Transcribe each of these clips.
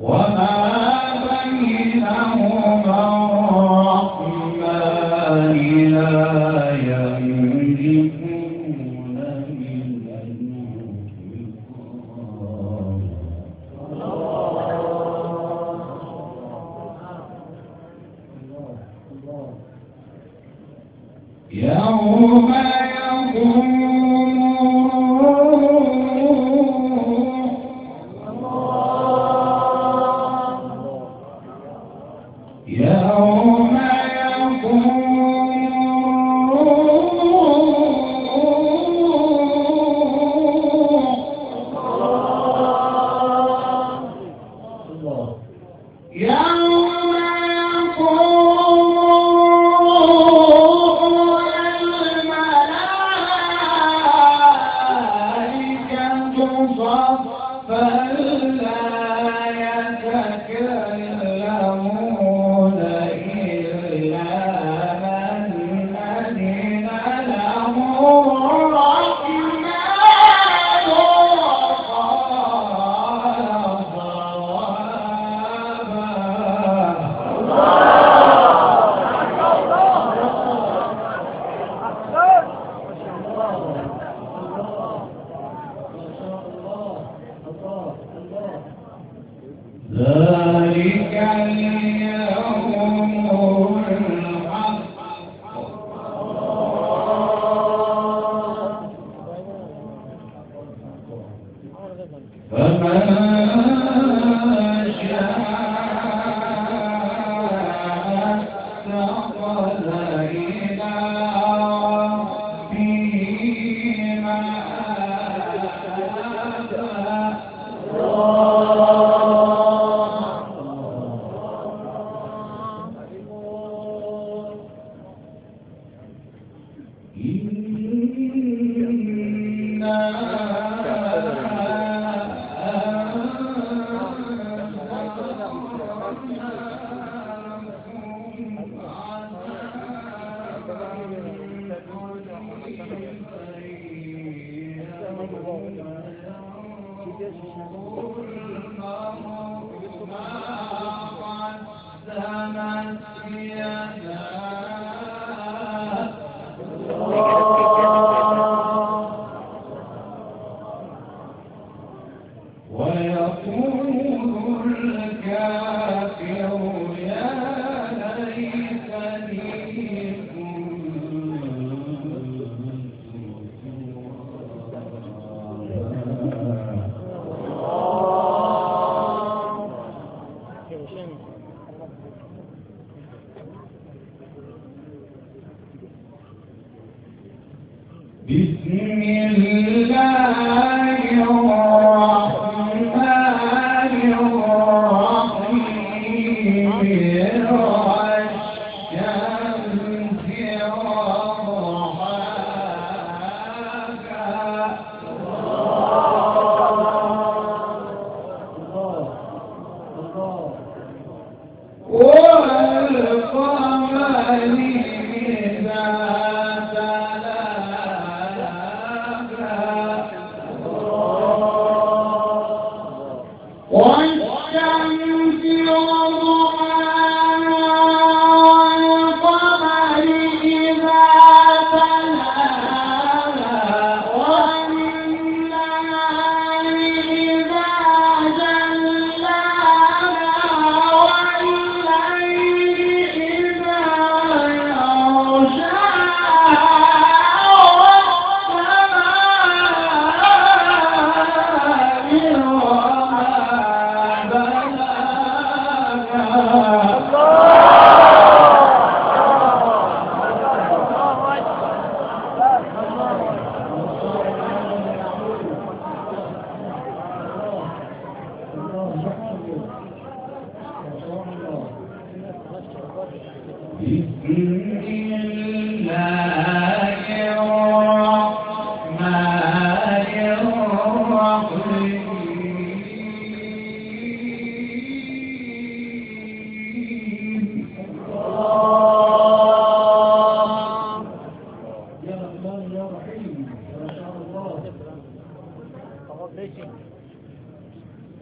وما بينهما ذلك ويقول من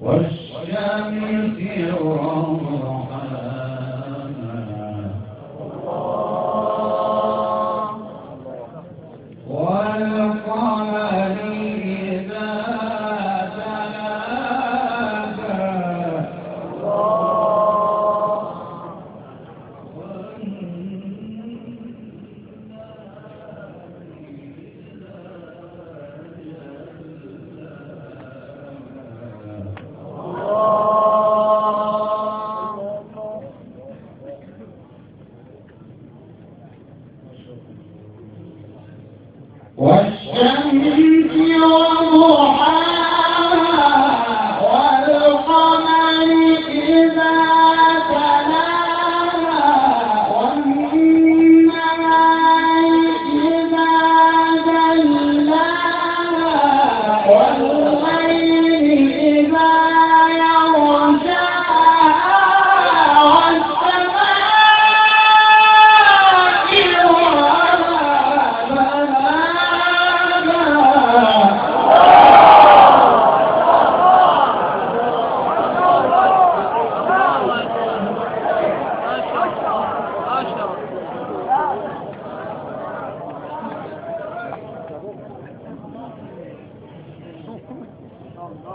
والشمس وضحاها والقمر One.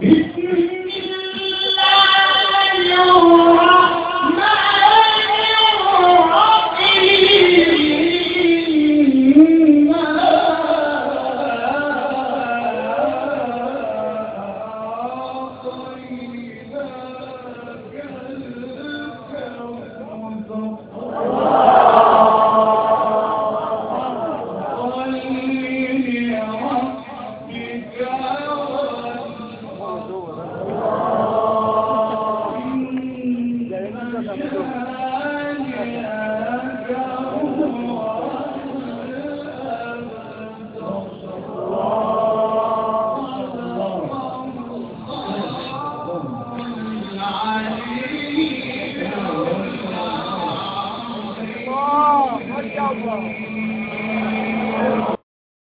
This